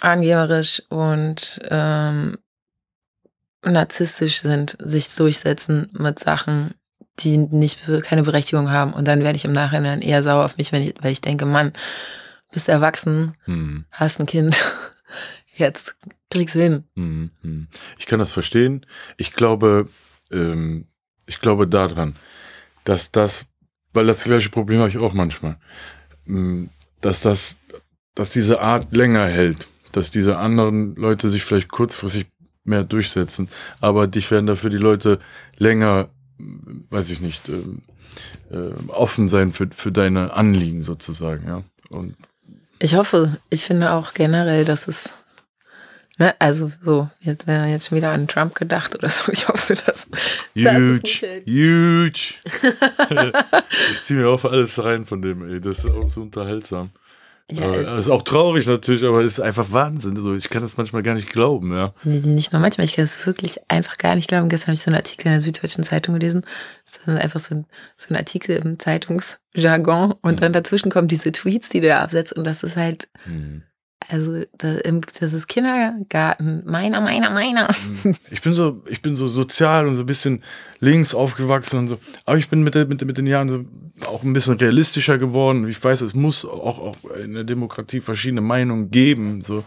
angeberisch und ähm, narzisstisch sind, sich durchsetzen mit Sachen, die nicht keine Berechtigung haben. Und dann werde ich im Nachhinein eher sauer auf mich, wenn ich, weil ich denke, Mann, bist erwachsen, Hm. hast ein Kind, jetzt kriegst du hin. Mhm, mhm. Ich kann das verstehen. Ich glaube, ähm, ich glaube daran, dass das, weil das gleiche Problem habe ich auch manchmal, ähm, dass das, dass diese Art länger hält, dass diese anderen Leute sich vielleicht kurzfristig mehr durchsetzen, aber dich werden dafür die Leute länger, weiß ich nicht, äh, offen sein für, für deine Anliegen sozusagen, ja. Und Ich hoffe, ich finde auch generell, dass es, ne, also so, jetzt wäre jetzt schon wieder an Trump gedacht oder so. Ich hoffe, dass. Das Huge, hält. huge. ich ziehe mir auf alles rein von dem, ey. Das ist auch so unterhaltsam. Ja, es- das ist auch traurig natürlich, aber es ist einfach Wahnsinn. So, ich kann das manchmal gar nicht glauben, ja. Nee, nicht nur manchmal, ich kann es wirklich einfach gar nicht glauben. Gestern habe ich so einen Artikel in der Süddeutschen Zeitung gelesen. Das ist dann einfach so ein, so ein Artikel im Zeitungsjargon und dann dazwischen kommen diese Tweets, die der absetzt und das ist halt, also das ist Kindergarten. Meiner, meiner, meiner. Ich bin so, ich bin so sozial und so ein bisschen links aufgewachsen und so. Aber ich bin mit, mit, mit den Jahren so auch ein bisschen realistischer geworden. Ich weiß, es muss auch, auch in der Demokratie verschiedene Meinungen geben. So.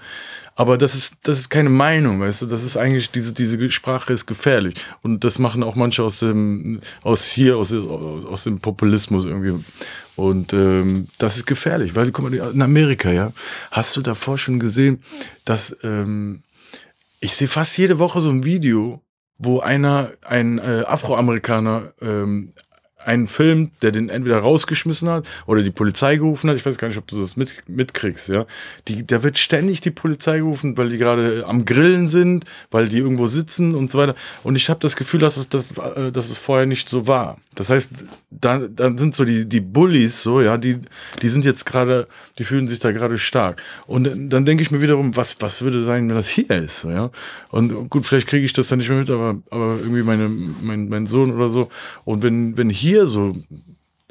Aber das ist, das ist keine Meinung, weißt du? Das ist eigentlich, diese, diese Sprache ist gefährlich. Und das machen auch manche aus dem, aus hier, aus, aus, dem Populismus irgendwie. Und ähm, das ist gefährlich, weil guck mal, in Amerika, ja, hast du davor schon gesehen, dass ähm, ich sehe fast jede Woche so ein Video, wo einer, ein äh, Afroamerikaner, ähm, einen filmt, der den entweder rausgeschmissen hat oder die Polizei gerufen hat. Ich weiß gar nicht, ob du das mit, mitkriegst, ja. Die, da wird ständig die Polizei gerufen, weil die gerade am Grillen sind, weil die irgendwo sitzen und so weiter. Und ich habe das Gefühl, dass es, dass, äh, dass es vorher nicht so war. Das heißt, da, dann sind so die, die Bullies, so, ja, die, die sind jetzt gerade, die fühlen sich da gerade stark. Und dann denke ich mir wiederum, was, was würde sein, wenn das hier ist, so, ja. Und gut, vielleicht kriege ich das dann nicht mehr mit, aber, aber irgendwie meine, mein, mein Sohn oder so. Und wenn, wenn hier so,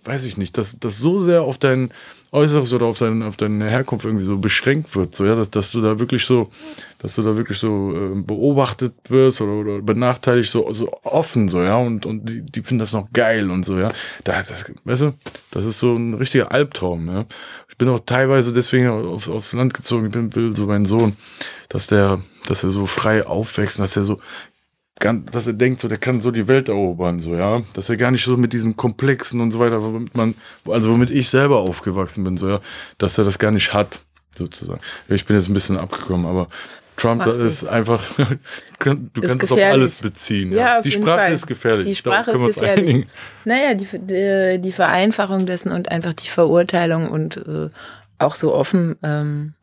weiß ich nicht, dass das so sehr auf dein Äußeres oder auf, dein, auf deine Herkunft irgendwie so beschränkt wird, so, ja, dass, dass du da wirklich so, dass du da wirklich so äh, beobachtet wirst oder, oder benachteiligt, so, so offen, so, ja, und, und die, die finden das noch geil und so, ja. Da, das, weißt du, das ist so ein richtiger Albtraum, ja. Ich bin auch teilweise deswegen auf, aufs Land gezogen, ich bin, will so meinen Sohn, dass der, dass er so frei aufwächst, dass er so dass er denkt, so, der kann so die Welt erobern, so, ja. Dass er gar nicht so mit diesen Komplexen und so weiter, womit man, also womit ich selber aufgewachsen bin, so, ja, dass er das gar nicht hat, sozusagen. Ich bin jetzt ein bisschen abgekommen, aber Trump Macht ist es. einfach, du kannst es auf alles beziehen. Ja, ja die Sprache Fall. ist gefährlich. Die Sprache ist gefährlich. Naja, die, die, die, Vereinfachung dessen und einfach die Verurteilung und äh, auch so offen ähm,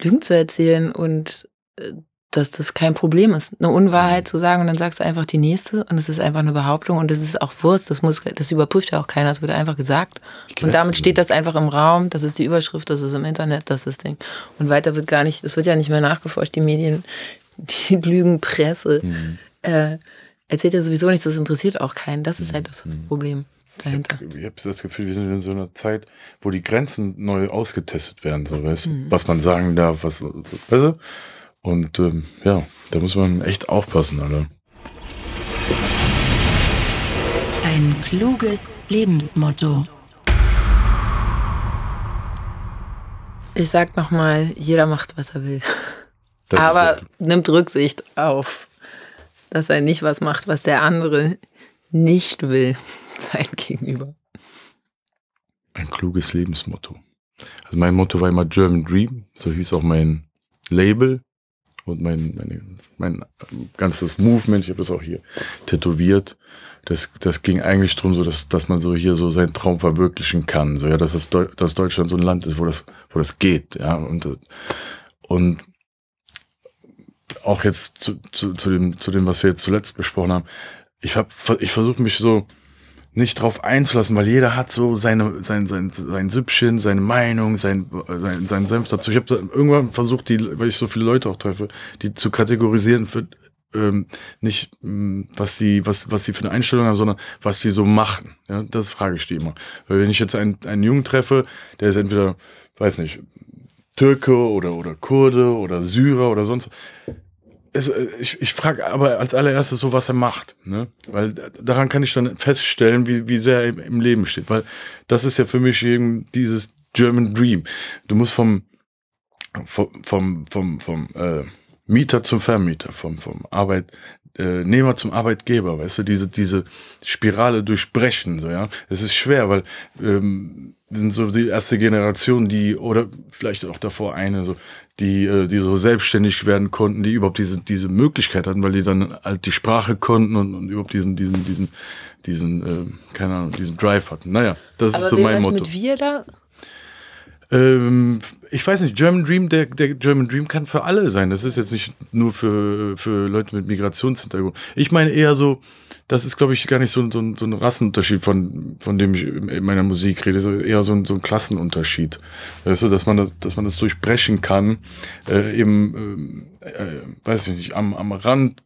Lügen zu erzählen und äh, dass das kein Problem ist, eine Unwahrheit zu sagen und dann sagst du einfach die nächste und es ist einfach eine Behauptung und das ist auch Wurst, das muss, das überprüft ja auch keiner, das wird einfach gesagt. Und damit steht das einfach im Raum, das ist die Überschrift, das ist im Internet, das ist das Ding. Und weiter wird gar nicht, es wird ja nicht mehr nachgeforscht, die Medien, die Lügenpresse, mhm. äh, erzählt ja sowieso nichts, das interessiert auch keinen, das ist halt das mhm. Problem. Dahinter. Ich habe hab das Gefühl, wir sind in so einer Zeit, wo die Grenzen neu ausgetestet werden, so weißt, mhm. was man sagen darf, was, weißt du? Und ähm, ja, da muss man echt aufpassen, Alter. Ein kluges Lebensmotto. Ich sag nochmal, jeder macht, was er will. Das Aber nimmt Rücksicht auf, dass er nicht was macht, was der andere nicht will, sein Gegenüber. Ein kluges Lebensmotto. Also mein Motto war immer German Dream, so hieß auch mein Label und mein, meine, mein ganzes Movement, ich habe das auch hier tätowiert, das, das ging eigentlich darum, so dass, dass man so hier so seinen Traum verwirklichen kann. So, ja, dass, das Deu dass Deutschland so ein Land ist, wo das, wo das geht, ja. Und, und auch jetzt zu, zu, zu, dem, zu dem, was wir jetzt zuletzt besprochen haben, ich, hab, ich versuche mich so nicht drauf einzulassen, weil jeder hat so seine, sein, sein, sein Süppchen, seine Meinung, sein, sein, sein Senf dazu. Ich habe irgendwann versucht, die, weil ich so viele Leute auch treffe, die zu kategorisieren für ähm, nicht, ähm, was die, was, was die für eine Einstellung haben, sondern was die so machen. Ja, das frage ich die immer. Weil wenn ich jetzt einen, einen Jungen treffe, der ist entweder, weiß nicht, Türke oder, oder Kurde oder Syrer oder sonst es, äh, ich, ich frage aber als allererstes so, was er macht. Ne? Weil daran kann ich dann feststellen, wie, wie sehr er im Leben steht. Weil das ist ja für mich eben dieses German Dream. Du musst vom, vom, vom, vom, vom äh, Mieter zum Vermieter, vom, vom Arbeitnehmer zum Arbeitgeber, weißt du, diese, diese Spirale durchbrechen, so, ja. Es ist schwer, weil ähm, wir sind so die erste Generation, die, oder vielleicht auch davor eine, so, die, äh, die so selbstständig werden konnten, die überhaupt diese, diese Möglichkeit hatten, weil die dann halt die Sprache konnten und, und überhaupt diesen, diesen, diesen, diesen, äh, keine Ahnung, diesen Drive hatten. Naja, das Aber ist so mein Motto. mit wir da? Ähm, ich weiß nicht, German Dream, der, der German Dream kann für alle sein. Das ist jetzt nicht nur für, für Leute mit Migrationshintergrund. Ich meine eher so, das ist, glaube ich, gar nicht so, so, so ein Rassenunterschied, von, von dem ich in meiner Musik rede, so eher so ein, so ein Klassenunterschied. Weißt du, dass man das, dass man das durchbrechen kann, äh, eben, äh, äh, weiß ich nicht, am, am Rand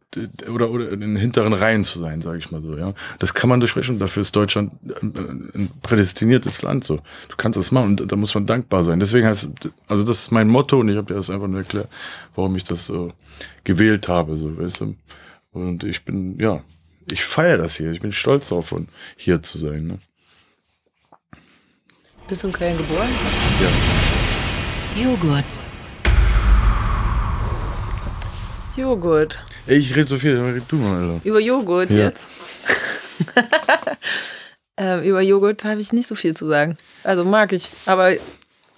oder, oder in den hinteren Reihen zu sein, sage ich mal so, ja. Das kann man durchbrechen dafür ist Deutschland ein prädestiniertes Land, so. Du kannst das machen und da muss man dankbar sein. Deswegen heißt, also das ist mein Motto und ich habe dir das einfach nur erklärt, warum ich das so gewählt habe, so, weißt du. Und ich bin, ja, ich feiere das hier. Ich bin stolz darauf, von hier zu sein. Ne? Bist du in Köln geboren? Ja. Joghurt. Joghurt. Ich rede so viel, red du mal, Alter. Über Joghurt ja. jetzt. ähm, über Joghurt habe ich nicht so viel zu sagen. Also mag ich, aber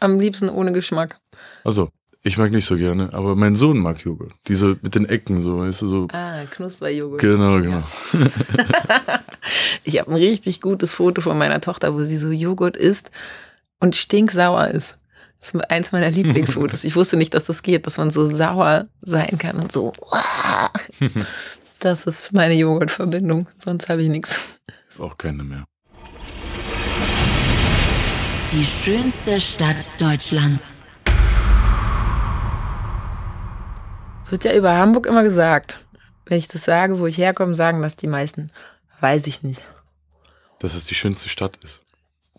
am liebsten ohne Geschmack. Also, ich mag nicht so gerne, aber mein Sohn mag Joghurt. Diese mit den Ecken, so, weißt du, so. Ah, Knusperjoghurt. Genau, genau. Ja. Ich habe ein richtig gutes Foto von meiner Tochter, wo sie so Joghurt isst und stinksauer ist. Das ist eins meiner Lieblingsfotos. Ich wusste nicht, dass das geht, dass man so sauer sein kann und so. Das ist meine Joghurtverbindung. Sonst habe ich nichts. Auch keine mehr. Die schönste Stadt Deutschlands. Wird ja über Hamburg immer gesagt. Wenn ich das sage, wo ich herkomme, sagen das die meisten. Weiß ich nicht. Dass es die schönste Stadt ist.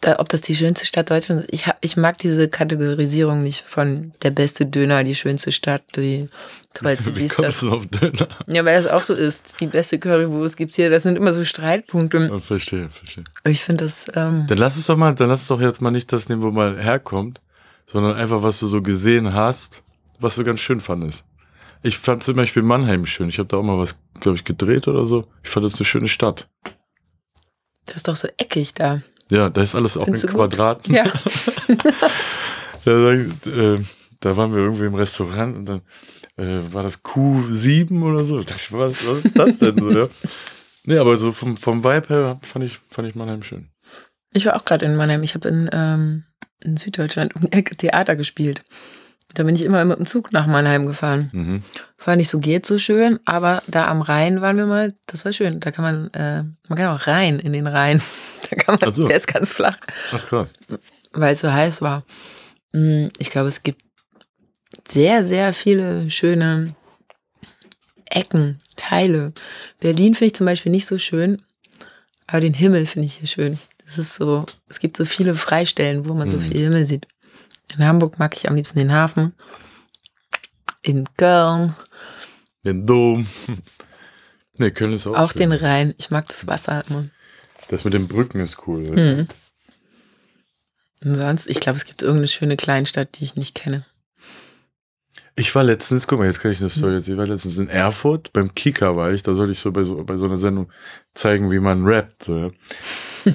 Da, ob das die schönste Stadt Deutschlands ist. Ich, ich mag diese Kategorisierung nicht von der beste Döner, die schönste Stadt, die tollste Wie kommst du auf Döner? Ja, weil das auch so ist. Die beste Currywurst gibt's hier. Das sind immer so Streitpunkte. Oh, verstehe, verstehe. Ich finde das, ähm, Dann lass es doch mal, dann lass es doch jetzt mal nicht das nehmen, wo man herkommt, sondern einfach, was du so gesehen hast, was du ganz schön fandest. Ich fand zum Beispiel Mannheim schön. Ich habe da auch mal was, glaube ich, gedreht oder so. Ich fand das eine schöne Stadt. das ist doch so eckig da. Ja, da ist alles auch in? Quadraten. Ja. Da, äh, da waren wir irgendwie im Restaurant und dann äh, war das Q7 oder so. Da dachte ich, was, was ist das denn so, ja? Nee, aber so vom, vom Vibe her fand ich, fand ich Mannheim schön. Ich war auch gerade in Mannheim. Ich habe in, ähm, in Süddeutschland um Ecke Theater gespielt. Da bin ich immer mit dem Zug nach Mannheim gefahren. Mhm. War nicht so geht so schön, aber da am Rhein waren wir mal, das war schön. Da kann man, äh, man kann auch rein in den Rhein. Da kann man, so. der ist ganz flach, Ach krass. weil es so heiß war. Mm, Ich glaube, es gibt sehr, sehr viele schöne Ecken, Teile. Berlin finde ich zum Beispiel nicht so schön, aber den Himmel finde ich hier schön. Es ist so, es gibt so viele Freistellen, wo man so Mhm. viel Himmel sieht. In Hamburg mag ich am liebsten den Hafen. In Köln, Den Dom. Nee, Köln ist auch, auch schön. den Rhein. Ich mag das Wasser immer. Das mit den Brücken ist cool. Mhm. Und sonst, ich glaube, es gibt irgendeine schöne Kleinstadt, die ich nicht kenne. Ich war letztens, guck mal, jetzt kann ich eine Story erzählen. Ich war letztens in Erfurt, beim Kika war ich, da sollte ich so bei so, bei so einer Sendung zeigen, wie man rappt. So, ja.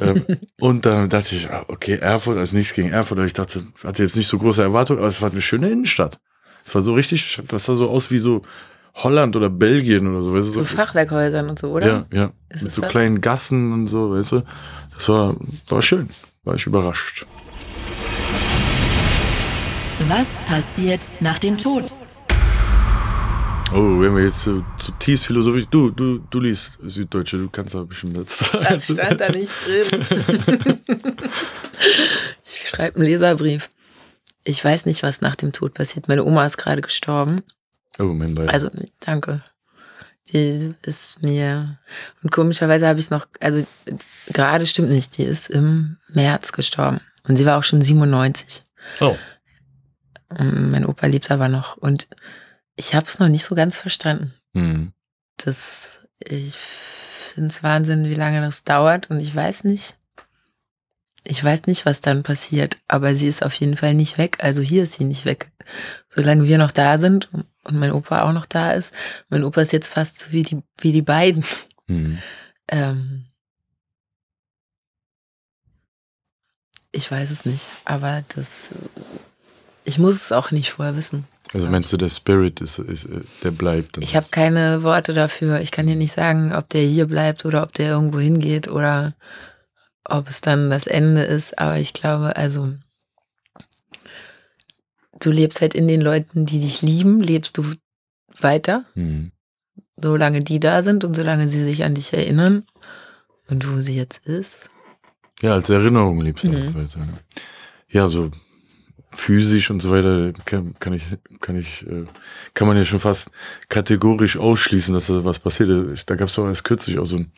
ähm, und dann dachte ich, ah, okay, Erfurt, also nichts gegen Erfurt, aber ich dachte, hatte jetzt nicht so große Erwartungen, aber es war eine schöne Innenstadt. Es war so richtig, das sah so aus wie so Holland oder Belgien oder so. Weißt du, So Fachwerkhäusern und so, oder? Ja, ja. Ist Mit so das? kleinen Gassen und so, weißt du. Das war, war schön. War ich überrascht. Was passiert nach dem Tod? Oh, wenn wir jetzt so zutiefst philosophisch. Du, du, du liest Süddeutsche, du kannst da bestimmt jetzt. Das stand da nicht drin. ich schreibe einen Leserbrief. Ich weiß nicht, was nach dem Tod passiert. Meine Oma ist gerade gestorben. Oh, mein Beileid. Also, danke. Die ist mir. Und komischerweise habe ich noch. Also, gerade stimmt nicht. Die ist im März gestorben. Und sie war auch schon 97. oh. Und Mein Opa lebt aber noch. Und ich habe es noch nicht so ganz verstanden. Mhm. Das, ich finde es Wahnsinn, wie lange das dauert und ich weiß nicht. Ich weiß nicht, was dann passiert, aber sie ist auf jeden Fall nicht weg. Also hier ist sie nicht weg. Solange wir noch da sind und mein Opa auch noch da ist. Mein Opa ist jetzt fast so wie die, wie die beiden. Mhm. Ähm ich weiß es nicht, aber das, ich muss es auch nicht vorher wissen. Also meinst du, der Spirit ist, ist der bleibt? Ich habe keine Worte dafür. Ich kann dir nicht sagen, ob der hier bleibt oder ob der irgendwo hingeht oder ob es dann das Ende ist. Aber ich glaube, also du lebst halt in den Leuten, die dich lieben, lebst du weiter, Mhm. solange die da sind und solange sie sich an dich erinnern. Und wo sie jetzt ist. Ja, als Erinnerung liebst du Mhm. halt weiter. ne? Ja, so physisch und so weiter kann, kann ich, kann ich, äh, kann man ja schon fast kategorisch ausschließen, dass da was passiert. Da gab es doch erst kürzlich auch so ein,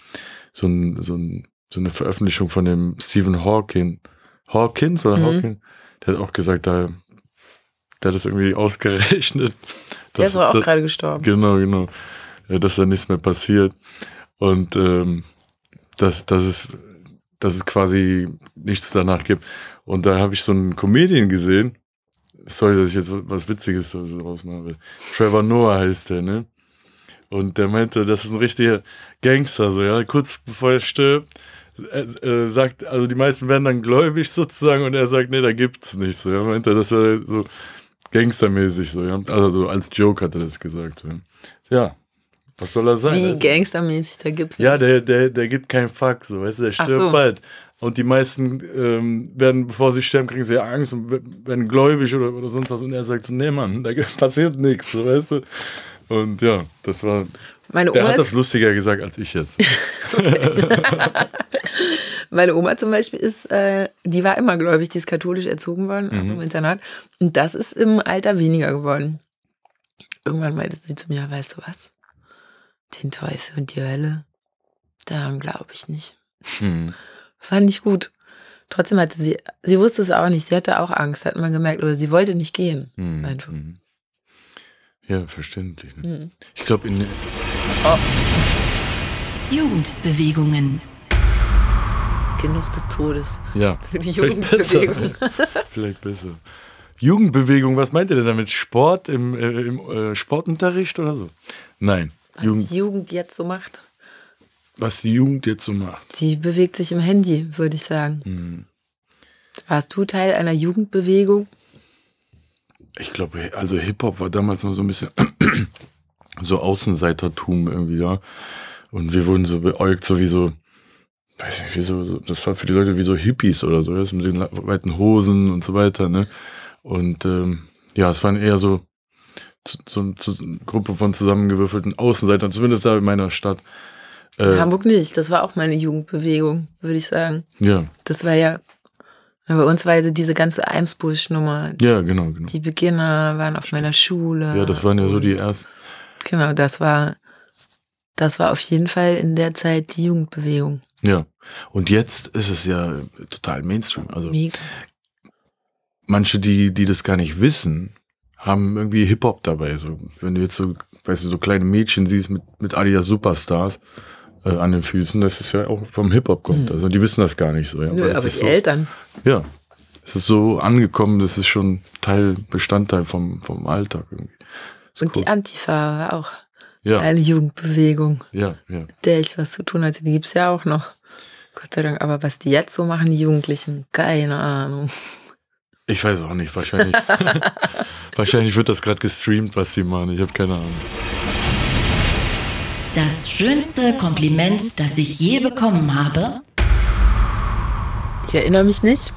so ein, so ein, so eine Veröffentlichung von dem Stephen Hawking, Hawkins oder Mhm. Hawking, der hat auch gesagt, da, der hat das irgendwie ausgerechnet. Der ist auch gerade gestorben. Genau, genau. Ja, dass da nichts mehr passiert. Und ähm, dass, dass, es, dass es quasi nichts danach gibt. Und da habe ich so einen Comedian gesehen. Sorry, dass ich jetzt was Witziges so rausmache. aber Trevor Noah heißt der, ne? Und der meinte, das ist ein richtiger Gangster, so, ja. Kurz bevor er stirbt, er, äh, sagt, also die meisten werden dann gläubig sozusagen und er sagt, nee, da gibt's nichts. So, ja. Meinte, das war so gangstermäßig, so, ja. Also so als Joke hat er das gesagt, so. Ja, Was soll er sein? Wie Also- gangstermäßig, da gibt's Ja, nichts. der, der, der gibt keinen Fuck, so, weißt du, der stirbt so. bald. Und die meisten ähm, werden, bevor sie sterben, kriegen sie Angst und werden gläubig oder, oder sonst was. Und er sagt so, nee, Mann, da passiert nichts, so, weißt du. Und ja, das war, Meine der Oma, hat das lustiger gesagt als ich jetzt. meine Oma zum Beispiel ist, äh, die war immer gläubig, die ist katholisch erzogen worden, auch im Internat. Und das ist im Alter weniger geworden. Irgendwann meinte sie zu mir, weißt du was? Den Teufel und die Hölle, daran glaube ich nicht. Hm. Fand ich gut. Trotzdem hatte sie, sie wusste es auch nicht, sie hatte auch Angst, hat man gemerkt, oder sie wollte nicht gehen. Hm. Einfach. Hm. Ja, verständlich. Ne? Mhm. Ich glaube, in Jugendbewegungen. Genug des Todes. ja, Die vielleicht besser. Jugendbewegung. vielleicht besser. Jugendbewegung, was meint ihr denn damit? Sport im, äh, im äh, Sportunterricht oder so? Nein. Was Jugend, die Jugend jetzt so macht. Was die Jugend jetzt so macht. Die bewegt sich im Handy, würde ich sagen. Hm. Warst du Teil einer Jugendbewegung? Ich glaube, also Hip-Hop war damals noch so ein bisschen so Außenseitertum irgendwie, ja. Und wir wurden so beäugt, so wie so, weiß nicht, wie so, so das war für die Leute wie so Hippies oder so, das mit den weiten Hosen und so weiter, ne. Und ähm, ja, es waren eher so, zu- so eine Gruppe von zusammengewürfelten Außenseitern, zumindest da in meiner Stadt. In Äh, Hamburg nicht. Das war auch meine Jugendbewegung, würde ich sagen. ja, Das war ja, bei uns war ja diese ganze Eimsbusch-Nummer. ja, genau, genau. Die Beginner waren auf meiner Schule. Ja, das waren ja so die ersten. Genau, das war, das war auf jeden Fall in der Zeit die Jugendbewegung. Ja. Und jetzt ist es ja total Mainstream. Also Mega. manche, die, die das gar nicht wissen, haben irgendwie Hip-Hop dabei. So, wenn du jetzt so, weißt du, so kleine Mädchen siehst mit, mit Adidas Superstars äh, an den Füßen, das ist ja auch vom Hip-Hop kommt. Also die wissen das gar nicht so. Ja. Nö, Aber die so, Eltern. Ja. Es ist so angekommen, das ist schon Teil, Bestandteil vom, vom Alltag irgendwie. Ist Und cool. die Antifa war auch ja, eine Jugendbewegung, ja, ja. mit der ich was zu tun hatte. Die gibt's ja auch noch. Gott sei Dank. Aber was die jetzt so machen, die Jugendlichen, keine Ahnung. Ich weiß auch nicht, wahrscheinlich. wahrscheinlich wird das gerade gestreamt, was sie machen. Ich habe keine Ahnung. Das schönste Kompliment, das ich je bekommen habe. Ich erinnere mich nicht.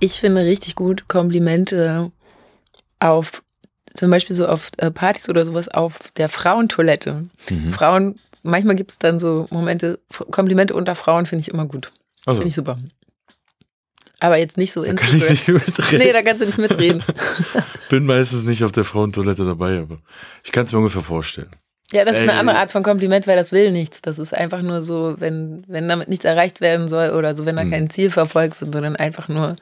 Ich finde richtig gut Komplimente auf, zum Beispiel so auf äh, Partys oder sowas, auf der Frauentoilette. Mhm. Frauen, manchmal gibt es dann so Momente, Komplimente unter Frauen finde ich immer gut. Also, Finde ich super. Aber jetzt nicht so da kann ich Instagram. nicht mitreden. Nee, da kannst du nicht mitreden. bin meistens nicht auf der Frauentoilette dabei, aber ich kann es mir ungefähr vorstellen. Ja, das ist eine Ey. andere Art von Kompliment, weil das will nichts. Das ist einfach nur so, wenn, wenn damit nichts erreicht werden soll oder so, wenn da Hm. kein Ziel verfolgt wird, sondern einfach nur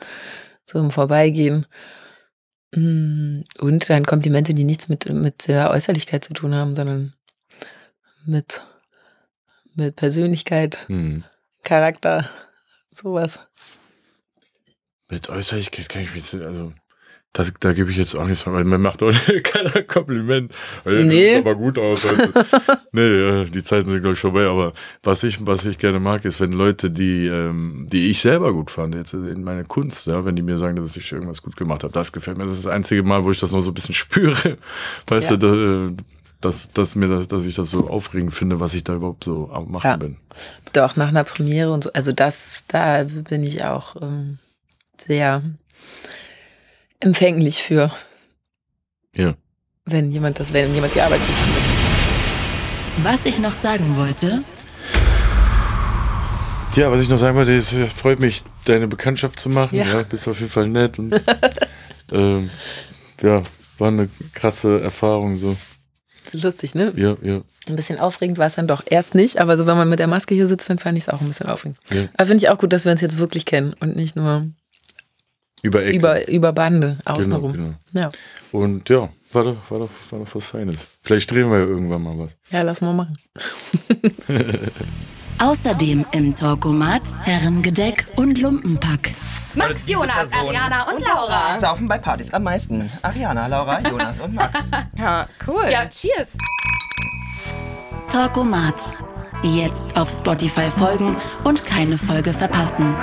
so im Vorbeigehen. Mm, Und dann Komplimente, die nichts mit, mit der Äußerlichkeit zu tun haben, sondern mit, mit Persönlichkeit, Hm. Charakter, sowas. Mit Äußerlichkeit kann ich mich, also, das, da gebe ich jetzt auch nichts von, weil man macht auch keiner Kompliment. Weil Nee. aber gut aus. heute. nee, die Zeiten sind, glaube ich, vorbei. Aber was ich, was ich gerne mag, ist, wenn Leute, die, ähm, die ich selber gut fand, jetzt in meiner Kunst, ja, wenn die mir sagen, dass ich irgendwas gut gemacht habe, das gefällt mir. Das ist das einzige Mal, wo ich das noch so ein bisschen spüre. Weißt Ja. du, da, äh, dass, dass mir das, dass ich das so aufregend finde, was ich da überhaupt so am machen Ja. bin. Doch, nach einer Premiere und so. Also das, da bin ich auch ähm, sehr empfänglich für, Ja. wenn jemand das, wenn jemand die Arbeit gut findet. Was ich noch sagen wollte, Ja, was ich noch sagen wollte, es freut mich, deine Bekanntschaft zu machen. Ja. Ja, bist auf jeden Fall nett und ähm, ja, war eine krasse Erfahrung so. Lustig, ne? Ja, ja, Ein bisschen aufregend war es dann doch erst nicht, aber so wenn man mit der Maske hier sitzt, dann fand ich es auch ein bisschen aufregend. ja. Aber finde ich auch gut, dass wir uns jetzt wirklich kennen und nicht nur Über Ecke. über, über Bande genau, außenrum. genau. Ja. Und ja, war doch, war, doch, war doch was Feines. Vielleicht drehen wir ja irgendwann mal was. ja, lass mal machen. außerdem im Talkomat Herrengedeck und Lumpenpack. Max, Jonas. Ariana und Laura. Saufen bei Partys am meisten. Ariana, Laura, Jonas und Max. Ja, cool. Ja, cheers. Talkomat. Jetzt auf Spotify folgen und keine Folge verpassen.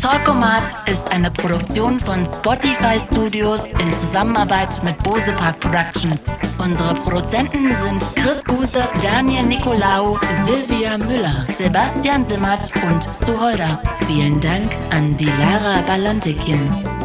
Talkomat ist eine Produktion von Spotify Studios in Zusammenarbeit mit Bose Park Productions Unsere Produzenten sind Chris Guse, Daniel Nicolau, Silvia Müller, Sebastian Simmert und Suholder. Vielen Dank an Dilara Balantikin.